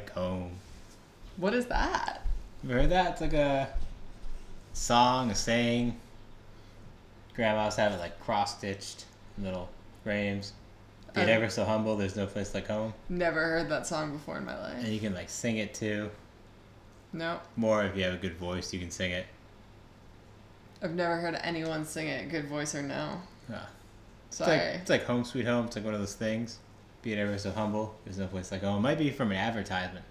Like home. What is that? You heard that? It's like a song, a saying. Grandmas have it like cross stitched little frames. Be it Oh. ever so humble, there's no place like home. Never heard that song before in my life. And you can like sing it too. No, More if you have a good voice, you can sing it. I've never heard anyone sing it, good voice or no. Ah. It's like it's like home sweet home. It's like one of those things. Be it ever so humble, there's no place like oh, It might be from an advertisement.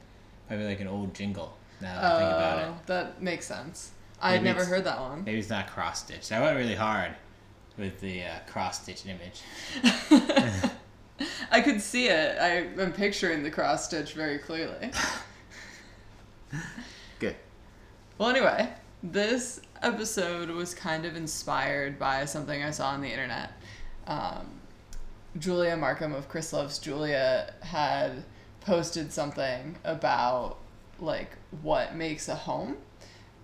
Might be like an old jingle. Now that I think about it, Oh, that makes sense. I had never heard that one. maybe it's not cross stitched. I went really hard with the uh, cross stitched image. I could see it. I, I'm picturing the cross stitch very clearly. Good. Well, anyway, this episode was kind of inspired by something I saw on the internet. Um, Julia Marcum of Chris Loves Julia had posted something about like what makes a home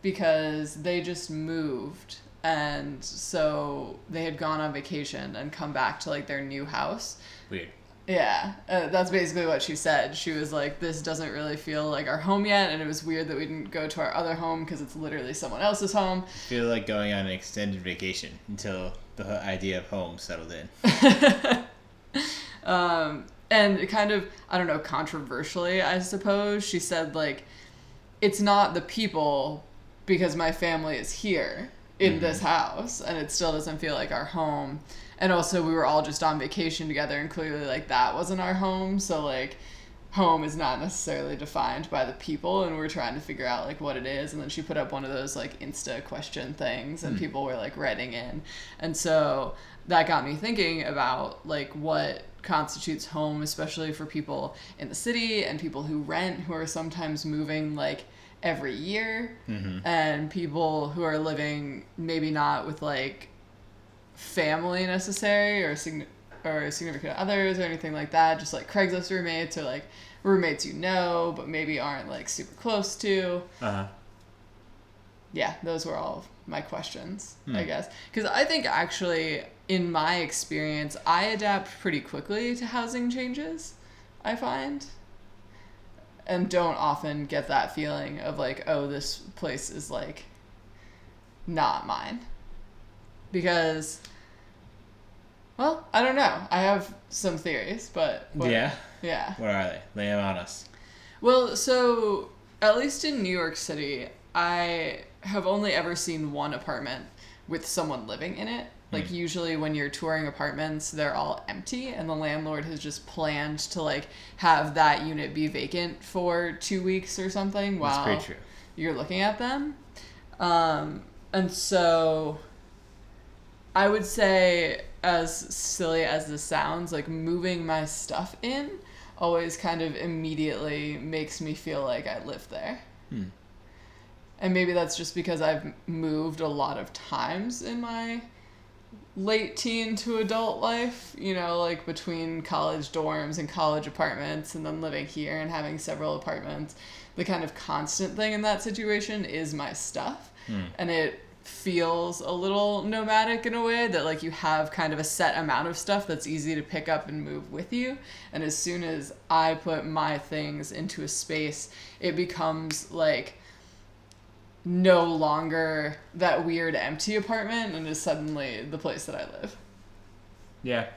because they just moved and so they had gone on vacation and come back to like their new house Weird. yeah, uh, that's basically what she said. She was like, "This doesn't really feel like our home yet," and it was weird that we didn't go to our other home because it's literally someone else's home. Feel like going on an extended vacation until the idea of home settled in. Um, and kind of, I don't know, controversially, I suppose, she said like, "It's not the people because my family is here in this house, and it still doesn't feel like our home." And also, we were all just on vacation together, and clearly, like that wasn't our home. So like. home is not necessarily defined by the people and we're trying to figure out like what it is and then she put up one of those like insta question things and people were like writing in and so that got me thinking about like what constitutes home especially for people in the city and people who rent who are sometimes moving like every year and people who are living maybe not with like family necessary or sign- or significant others or anything like that. Just like Craigslist roommates or like roommates you know but maybe aren't like super close to. Uh huh. Yeah, those were all my questions, I guess. Because I think actually, in my experience, I adapt pretty quickly to housing changes. I find. And don't often get that feeling of like, oh, this place is like not mine. Because, well, I don't know. I have some theories, but. what- Yeah. Yeah. What are they? Lay them on us. Well, so at least in New York City, I have only ever seen one apartment with someone living in it. Like usually when you're touring apartments, they're all empty and the landlord has just planned to like have that unit be vacant for 2 weeks or something while you're looking at them. Um, and so I would say, as silly as this sounds, like moving my stuff in always kind of immediately makes me feel like I live there. Hmm. And maybe that's just because I've moved a lot of times in my late teen to adult life, you know, like between college dorms and college apartments and then living here and having several apartments. The kind of constant thing in that situation is my stuff. Hmm. And it feels a little nomadic in a way that like you have kind of a set amount of stuff that's easy to pick up and move with you. And as soon as I put my things into a space, it becomes like no longer that weird empty apartment and is suddenly the place that I live. Yeah.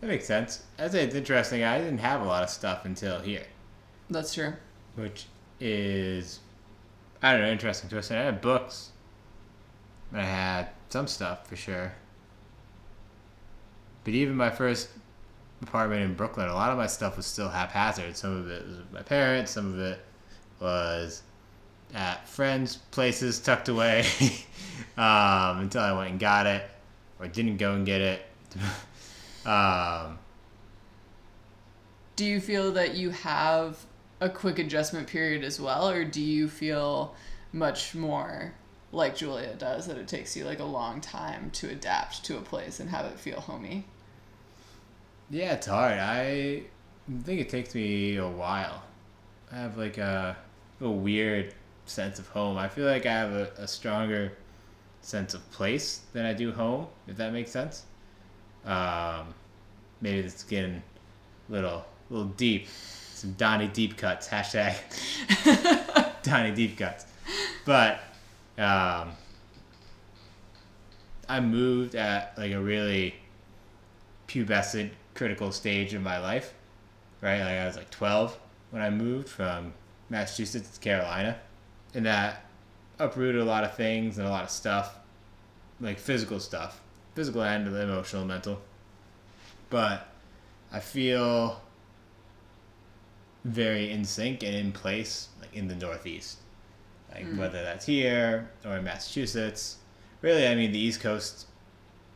That makes sense. I'd say it's interesting. I didn't have a lot of stuff until here. That's true. which is I don't know, interesting to us. I had books. I had some stuff for sure. But even my first apartment in Brooklyn, a lot of my stuff was still haphazard. Some of it was with my parents, some of it was at friends' places tucked away um, until I went and got it or didn't go and get it. um, do you feel that you have a quick adjustment period as well, or do you feel much more like Julia does that it takes you like a long time to adapt to a place and have it feel homey? Yeah, it's hard. I think it takes me a while. I have like a, a weird sense of home. I feel like I have a, a stronger sense of place than I do home, if that makes sense. Um, maybe it's getting a little, little deep. Some Donnie deep cuts. Hashtag Donnie deep cuts. But um, I moved at like a really pubescent critical stage in my life, right? Like I was like 12 when I moved from Massachusetts to Carolina, and that uprooted a lot of things and a lot of stuff, like physical stuff, physical and emotional, mental. But I feel very in sync and in place, like in the Northeast, like Mm. whether that's here or in Massachusetts. Really, I mean the East Coast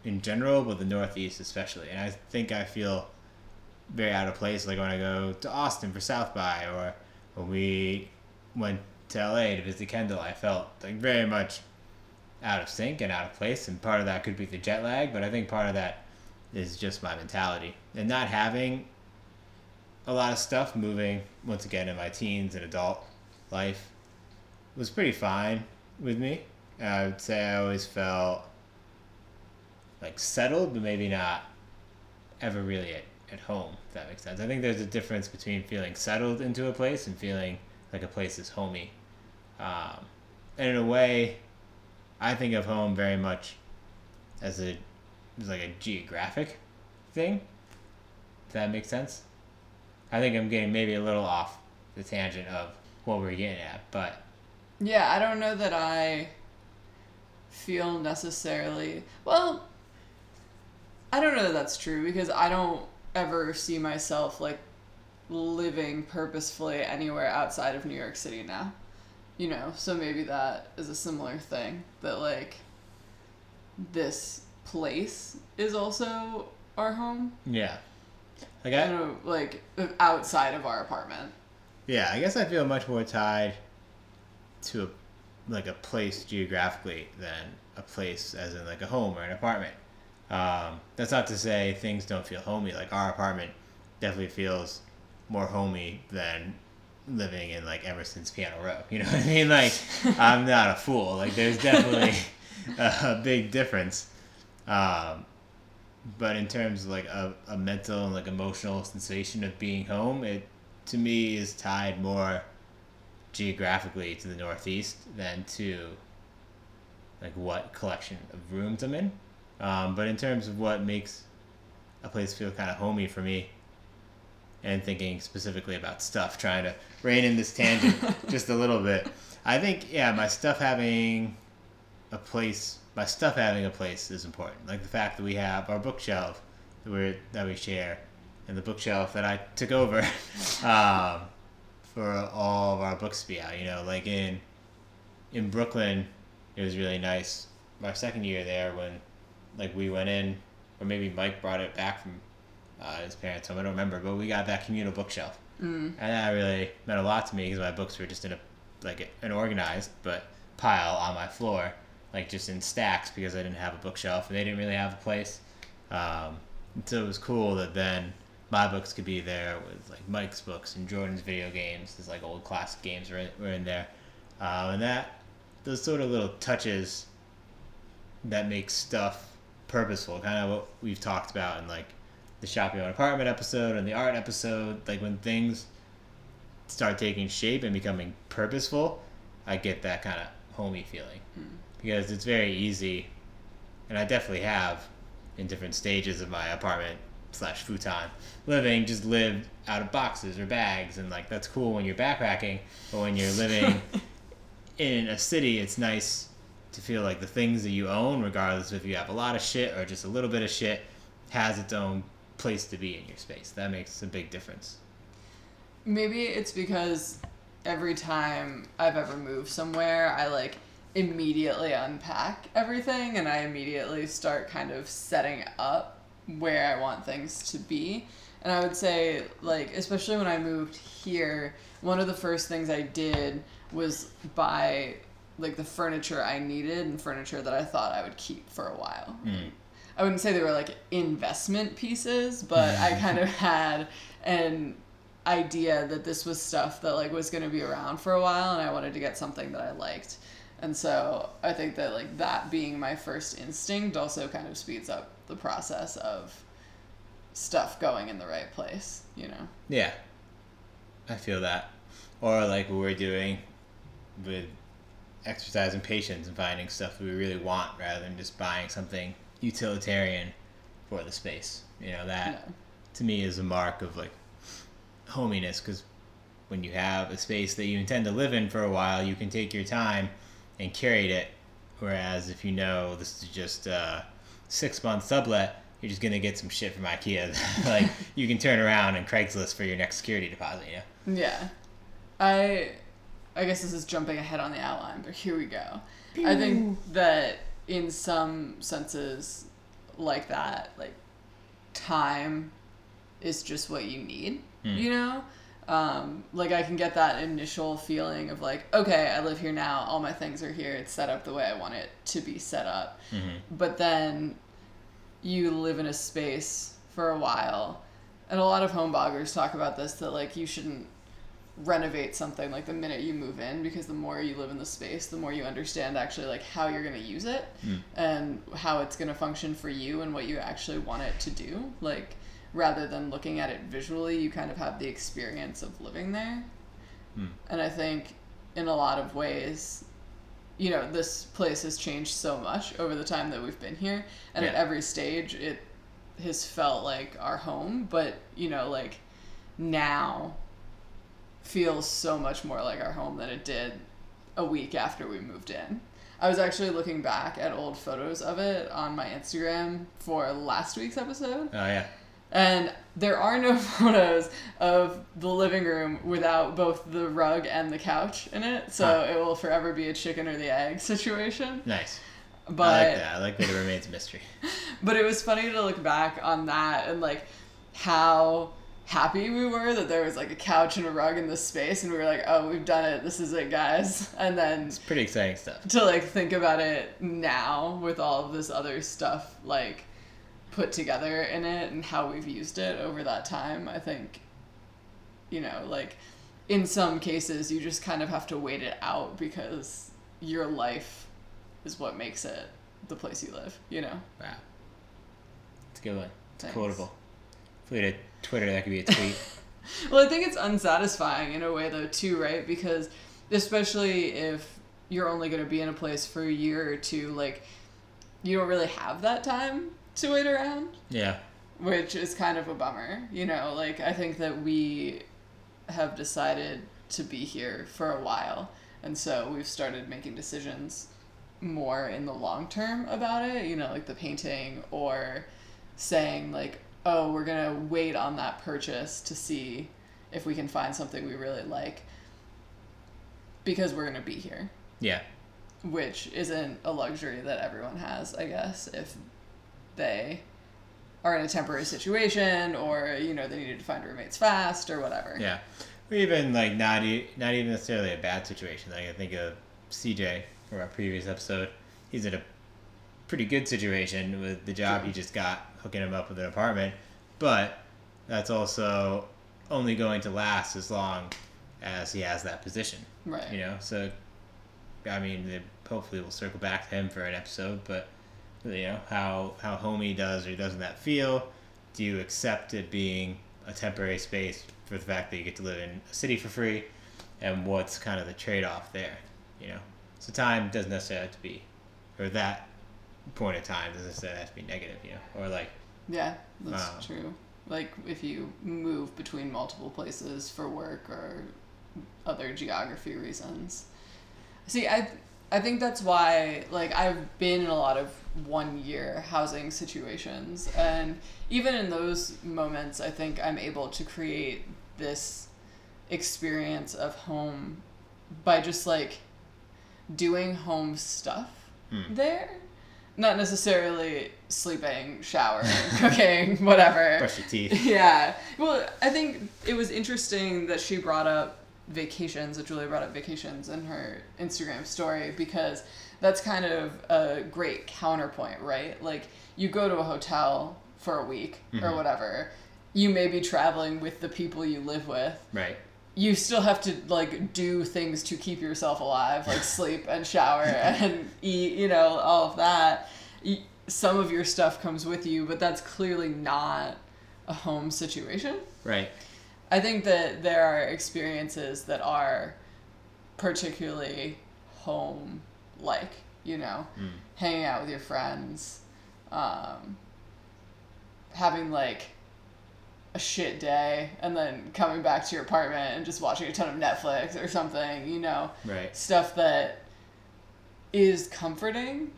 in general, but the Northeast especially. And I think I feel very out of place, like when I go to Austin for South by, or when we went to LA to visit Kendall. I felt like very much out of sync and out of place, and part of that could be the jet lag, but I think part of that is just my mentality and not having a lot of stuff moving once again in my teens and adult life was pretty fine with me. I would say I always felt like settled, but maybe not ever really at, at home, if that makes sense. I think there's a difference between feeling settled into a place and feeling like a place is homey. Um, and in a way, I think of home very much as a as like a geographic thing. Does that make sense. I think I'm getting maybe a little off the tangent of what we're getting at, but Yeah, I don't know that I feel necessarily. Well, I don't know that that's true because I don't ever see myself like living purposefully anywhere outside of New York City now. You know, so maybe that is a similar thing that like this place is also our home. yeah. Like I know, like outside of our apartment. Yeah, I guess I feel much more tied to a, like a place geographically than a place as in like a home or an apartment. Um, that's not to say things don't feel homey. Like our apartment definitely feels more homey than living in like Emerson's Piano Row. You know what I mean? Like I'm not a fool. Like there's definitely a, a big difference. Um, but in terms of like a, a mental and like emotional sensation of being home, it to me is tied more geographically to the Northeast than to like what collection of rooms I'm in. Um, but in terms of what makes a place feel kind of homey for me, and thinking specifically about stuff, trying to rein in this tangent just a little bit, I think yeah, my stuff having a place, my stuff having a place is important. Like the fact that we have our bookshelf that we that we share, and the bookshelf that I took over um, for all of our books to be out. You know, like in in Brooklyn, it was really nice. Our second year there, when like we went in, or maybe Mike brought it back from uh, his parents' home. I don't remember, but we got that communal bookshelf, Mm. and that really meant a lot to me because my books were just in a like an organized but pile on my floor, like just in stacks because I didn't have a bookshelf and they didn't really have a place. Um, so it was cool that then my books could be there with like Mike's books and Jordan's video games. His like old classic games were in, were in there, um, and that those sort of little touches that make stuff purposeful, kind of what we've talked about in like the shopping on apartment episode and the art episode. Like when things start taking shape and becoming purposeful, I get that kind of homey feeling hmm. because it's very easy, and I definitely have in different stages of my apartment slash futon living just lived out of boxes or bags and like that's cool when you're backpacking but when you're living in a city it's nice to feel like the things that you own regardless if you have a lot of shit or just a little bit of shit has its own place to be in your space that makes a big difference Maybe it's because every time I've ever moved somewhere, I like immediately unpack everything and I immediately start kind of setting up where I want things to be. And I would say, like, especially when I moved here, one of the first things I did was buy like the furniture I needed and furniture that I thought I would keep for a while. Mm. I wouldn't say they were like investment pieces, but I mm. kind of had an idea that this was stuff that like was going to be around for a while and I wanted to get something that I liked. And so I think that like that being my first instinct also kind of speeds up the process of stuff going in the right place, you know. Yeah. I feel that. Or like what we're doing with exercising patience and finding stuff that we really want rather than just buying something utilitarian for the space. You know, that Yeah. to me is a mark of like hominess because when you have a space that you intend to live in for a while, you can take your time and curate it. Whereas if you know this is just a six month sublet, you're just gonna get some shit from IKEA. like you can turn around and Craigslist for your next security deposit. You know? Yeah. I I guess this is jumping ahead on the outline, but here we go. I think that in some senses like that, like time is just what you need, you know? Um, like I can get that initial feeling of like, okay, I live here now, all my things are here, it's set up the way I want it to be set up. But then you live in a space for a while and a lot of home bloggers talk about this that like you shouldn't renovate something like the minute you move in because the more you live in the space the more you understand actually like how you're going to use it hmm. and how it's going to function for you and what you actually want it to do. Like rather than looking at it visually you kind of have the experience of living there. Hmm. And i think in a lot of ways you know this place has changed so much over the time that we've been here. And at every stage it has felt like our home but you know like now feels so much more like our home than it did a week after we moved in i was actually looking back at old photos of it on my instagram for last week's episode Oh yeah. and there are no photos of the living room without both the rug and the couch in it so Huh. it will forever be a chicken or the egg situation Nice. but I like that. I like that it remains a mystery. but it was funny to look back on that and like how happy we were that there was like a couch and a rug in this space and we were like oh we've done it this is it guys and then It's pretty exciting stuff. to like think about it now with all of this other stuff like put together in it and how we've used it over that time i think you know like in some cases you just kind of have to wait it out because your life is what makes it the place you live you know Wow. It's a good one. It's Thanks. quotable. If we had a Twitter, that could be a tweet. Well, I think it's unsatisfying in a way, though, too, right? Because especially if you're only going to be in a place for a year or two, like, you don't really have that time to wait around, yeah. which is kind of a bummer. You know, like, I think that we have decided to be here for a while, and so we've started making decisions more in the long term about it, you know, like the painting or saying, like, oh, we're going to wait on that purchase to see if we can find something we really like because we're going to be here, Yeah. which isn't a luxury that everyone has, I guess, if they are in a temporary situation or, you know, they needed to find roommates fast or whatever. Yeah. Or even like not e- not even necessarily a bad situation. Like I think of CJ from our previous episode. He's in a pretty good situation with the job he just got, hooking him up with an apartment. But that's also only going to last as long as he has that position. Right. You know, so I mean, hopefully we'll circle back to him for an episode. But you know, how how homey does or doesn't that feel? Do you accept it being a temporary space for the fact that you get to live in a city for free, and what's kind of the trade off there? You know, so time doesn't necessarily have to be, or that point of time doesn't necessarily have to be negative. You know, or like Yeah, that's Wow. true. Like if you move between multiple places for work or other geography reasons. See, I I think that's why like I've been in a lot of one year housing situations and even in those moments I think I'm able to create this experience of home by just like doing home stuff Hmm. there not necessarily sleeping, showering, cooking, whatever. Brush your teeth. Yeah. Well, I think it was interesting that she brought up vacations, that Julia brought up vacations in her Instagram story because that's kind of a great counterpoint, right? Like you go to a hotel for a week or Mhm. whatever, you may be traveling with the people you live with. Right. You still have to like do things to keep yourself alive, like sleep and shower and eat, you know, all of that. Some of your stuff comes with you, but that's clearly not a home situation. Right. I think that there are experiences that are particularly home like, you know, Mm. hanging out with your friends, um, having like a shit day, and then coming back to your apartment and just watching a ton of Netflix or something, you know, Right. stuff that is comforting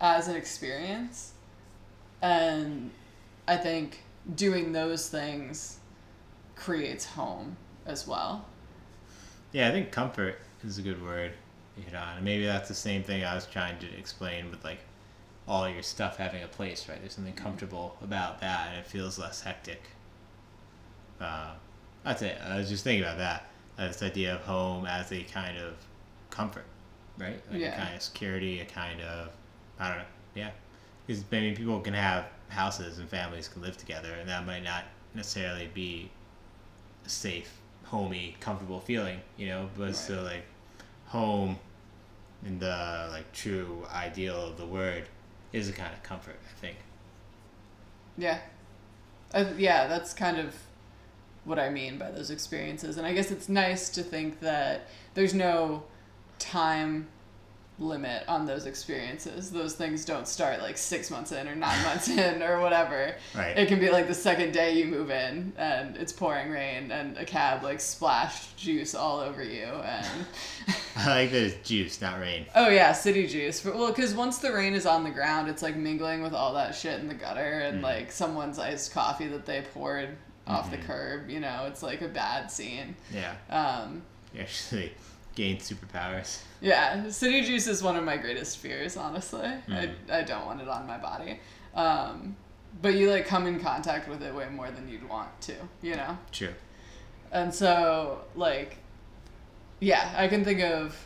as an experience. And I think doing those things creates home as well. Yeah, I think comfort is a good word you hit on. And maybe that's the same thing I was trying to explain with like all your stuff having a place, right? There's something mm-hmm. comfortable about that, and it feels less hectic. Uh, that's it. I was just thinking about that. Uh, This idea of home as a kind of comfort, right? Like Yeah. a kind of security, a kind of I don't know. Yeah, because maybe people can have houses and families can live together, and that might not necessarily be a safe, homey, comfortable feeling, you know. But Right. still, like home, in the like true ideal of the word, is a kind of comfort. I think. Yeah. I, yeah, that's kind of what I mean by those experiences. And I guess it's nice to think that there's no time limit on those experiences. Those things don't start like six months in or nine months in or whatever. Right. It can be like the second day you move in and it's pouring rain and a cab like splashed juice all over you and I like that it's juice, not rain. Oh yeah, city juice. But, well, because once the rain is on the ground, it's like mingling with all that shit in the gutter and Mm. like someone's iced coffee that they poured off the Mhm. curb. You know, it's like a bad scene. Yeah. Um, You actually gain superpowers. yeah, city juice is one of my greatest fears. Honestly, Mm. I I don't want it on my body. Um, but you like come in contact with it way more than you'd want to. You know. True. And so, like, yeah, I can think of,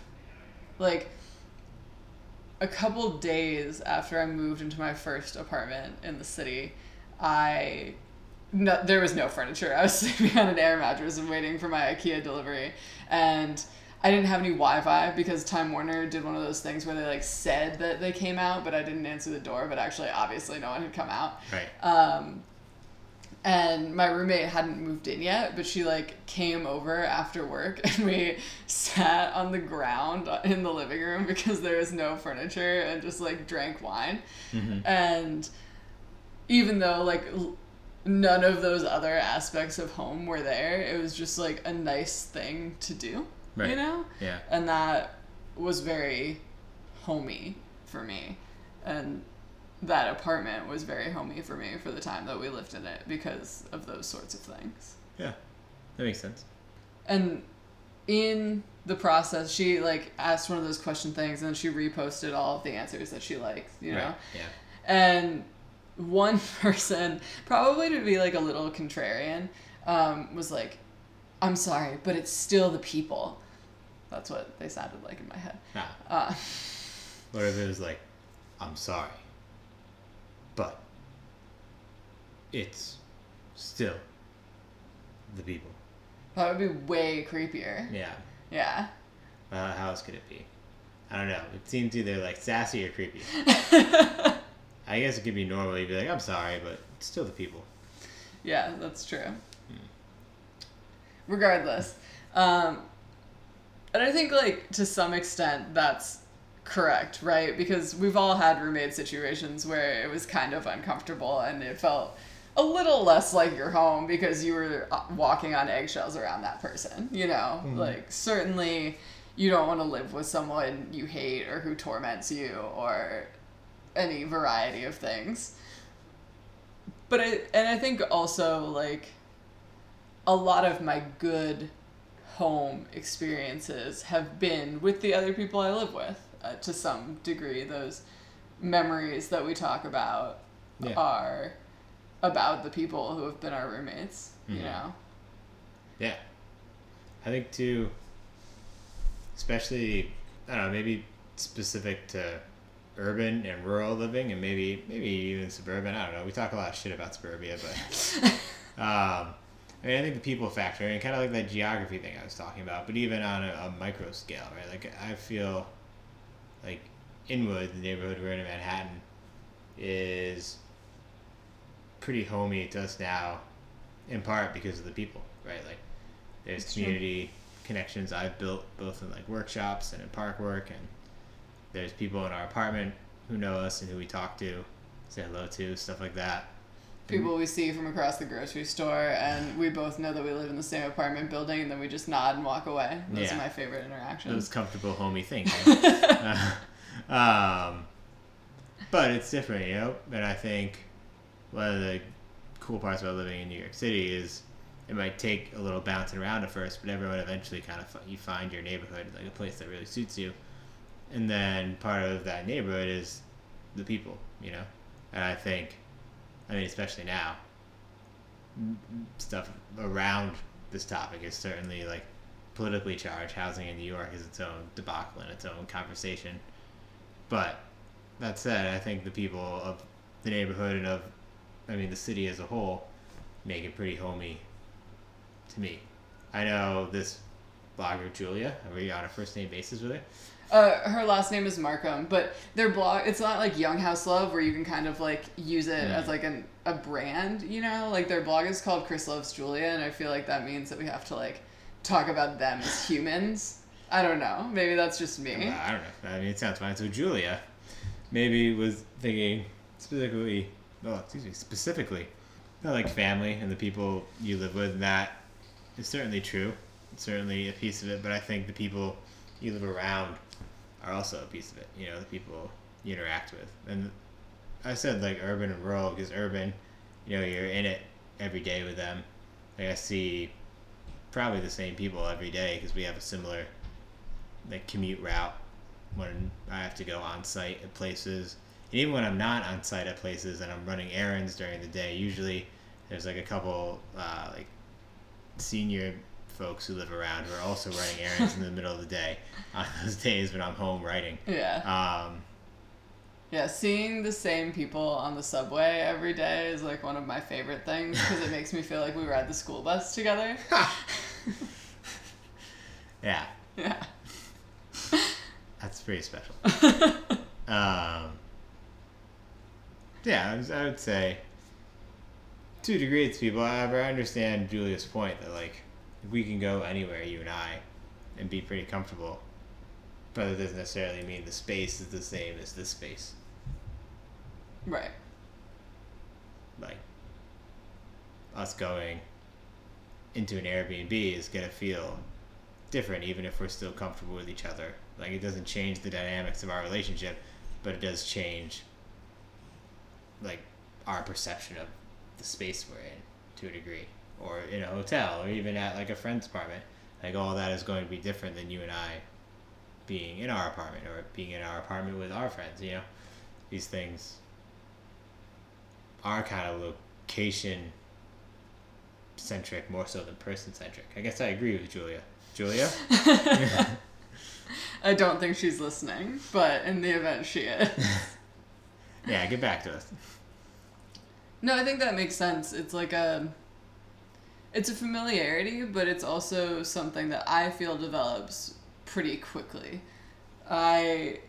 like, a couple days after I moved into my first apartment in the city, I. No, there was no furniture. I was sleeping on an air mattress and waiting for my IKEA delivery. And I didn't have any Wi Fi because Time Warner did one of those things where they, like, said that they came out, but I didn't answer the door, but actually, obviously, no one had come out. Right. Um, and my roommate hadn't moved in yet, but she like came over after work and we sat on the ground in the living room because there was no furniture and just like drank wine. Mhm. And even though like none of those other aspects of home were there, it was just like a nice thing to do, Right. you know? Yeah. and that was very homey for me and that apartment was very homey for me for the time that we lived in it because of those sorts of things Yeah. That makes sense. and in the process she like asked one of those question things and then she reposted all of the answers that she liked you know Right. Yeah. and one person probably to be like a little contrarian um, was like i'm sorry but it's still the people that's what they sounded like in my head Ah. uh, What if it was like, I'm sorry, but it's still the people. that would be way creepier Yeah. yeah Uh, how else could it be? I don't know. It seems either like sassy or creepy. I guess it could be normal. You'd be like, I'm sorry, but it's still the people. Yeah, that's true. Regardless, um, and I think like to some extent that's correct, right? Because we've all had roommate situations where it was kind of uncomfortable and it felt a little less like your home because you were uh, walking on eggshells around that person. You know, like certainly you don't want to live with someone you hate or who torments you or any variety of things but I and I think also like a lot of my good home experiences have been with the other people I live with uh, to some degree those memories that we talk about Yeah. are about the people who have been our roommates. You Mhm. know. Yeah. I think too, especially I don't know, maybe specific to urban and rural living, and maybe maybe even suburban. I don't know. We talk a lot of shit about suburbia, but um, I mean, I think the people factor, and kind of like that geography thing I was talking about, but even on a, a micro scale, right? Like I feel like Inwood, the neighborhood we're in in Manhattan, is pretty homey to us now, in part because of the people, right? Like there's That's true. community connections I've built both in like workshops and in park work, and there's people in our apartment who know us and who we talk to, say hello to, stuff like that. People we see from across the grocery store, and we both know that we live in the same apartment building, and then we just nod and walk away. Those Yeah. are my favorite interactions. those comfortable, homey things. right? Uh, um, but it's different, you know. And I think one of the cool parts about living in New York City is it might take a little bouncing around at first, but everyone eventually kind of you find your neighborhood like a place that really suits you. And then part of that neighborhood is the people, you know. And I think, I mean, especially now, stuff around this topic is certainly like politically charged. Housing in New York is its own debacle and its own conversation. But that said, I think the people of the neighborhood and of, I mean, the city as a whole, make it pretty homey to me. I know this blogger Julia. Are we on a first name basis with her? Uh, her last name is Marcum, but their blog, it's not like Young House Love where you can kind of like use it Mm. as like an, a brand, you know? Like their blog is called Chris Loves Julia, and I feel like that means that we have to like talk about them as humans. I don't know. Maybe that's just me. Well, I don't know. I mean, it sounds fine. So Julia, maybe was thinking specifically. Oh, excuse me. Specifically, not like family and the people you live with. And that is certainly true. It's certainly a piece of it. But I think the people you live around are also a piece of it. You know, the people you interact with. And I said like urban and rural because urban, you know, you're in it every day with them. Like I see probably the same people every day because we have a similar like commute route when I have to go on site at places. And even when I'm not on site at places and I'm running errands during the day, usually there's like a couple uh, like senior folks who live around who are also running errands in the middle of the day on those days when I'm home writing. Yeah. Um, Yeah, seeing the same people on the subway every day is like one of my favorite things because it makes me feel like we ride the school bus together. yeah, yeah. that's pretty special. um, yeah, I, would say to a degree it's people. However, I understand Julia's point that like we can go anywhere, you and I, and be pretty comfortable, but it doesn't necessarily mean the space is the same as this space. Right. Like us going into an Airbnb is gonna feel different, even if we're still comfortable with each other. Like it doesn't change the dynamics of our relationship, but it does change like our perception of the space we're in to a degree, or in a hotel, or even at like a friend's apartment. Like all that is going to be different than you and I being in our apartment or being in our apartment with our friends. You know, these things are kind of location centric more so than person centric. I guess I agree with Julia. Julia? I don't think she's listening, but in the event she is. yeah, get back to us. No, I think that makes sense. It's like a it's a familiarity, but it's also something that I feel develops pretty quickly. I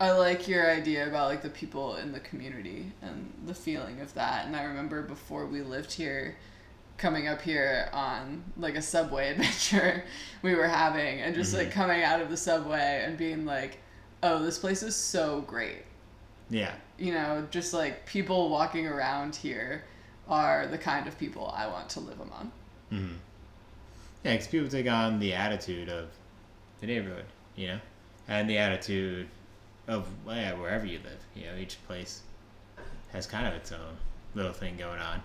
I like your idea about like the people in the community and the feeling of that. And I remember before we lived here coming up here on like a subway adventure we were having and just like Mhm. coming out of the subway and being like, "Oh, this place is so great." Yeah. you know, just like people walking around here are the kind of people I want to live among. hmm Yeah, because people take on the attitude of the neighborhood, you know, and the attitude of yeah, wherever you live. You know, each place has kind of its own little thing going on.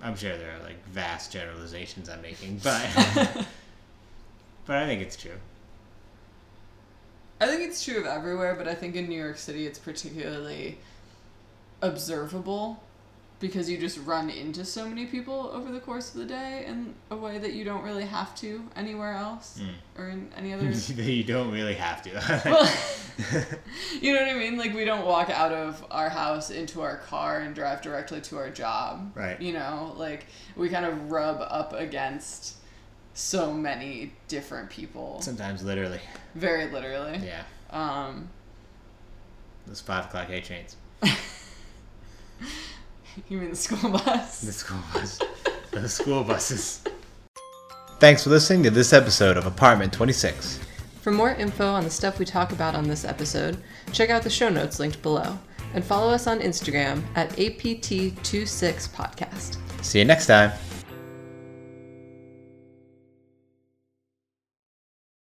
I'm sure there are like vast generalizations I'm making, but but I think it's true. I think it's true of everywhere, but I think in New York City it's particularly observable because you just run into so many people over the course of the day in a way that you don't really have to anywhere else or in any other you don't really have to. well, you know what I mean? Like we don't walk out of our house into our car and drive directly to our job. Right. You know, like we kind of rub up against so many different people. Sometimes literally. Very literally. Yeah. Um Those five o'clock A trains. you mean the school bus? The school bus. the school buses. Thanks for listening to this episode of Apartment 26. For more info on the stuff we talk about on this episode, check out the show notes linked below and follow us on Instagram at APT26podcast. See you next time.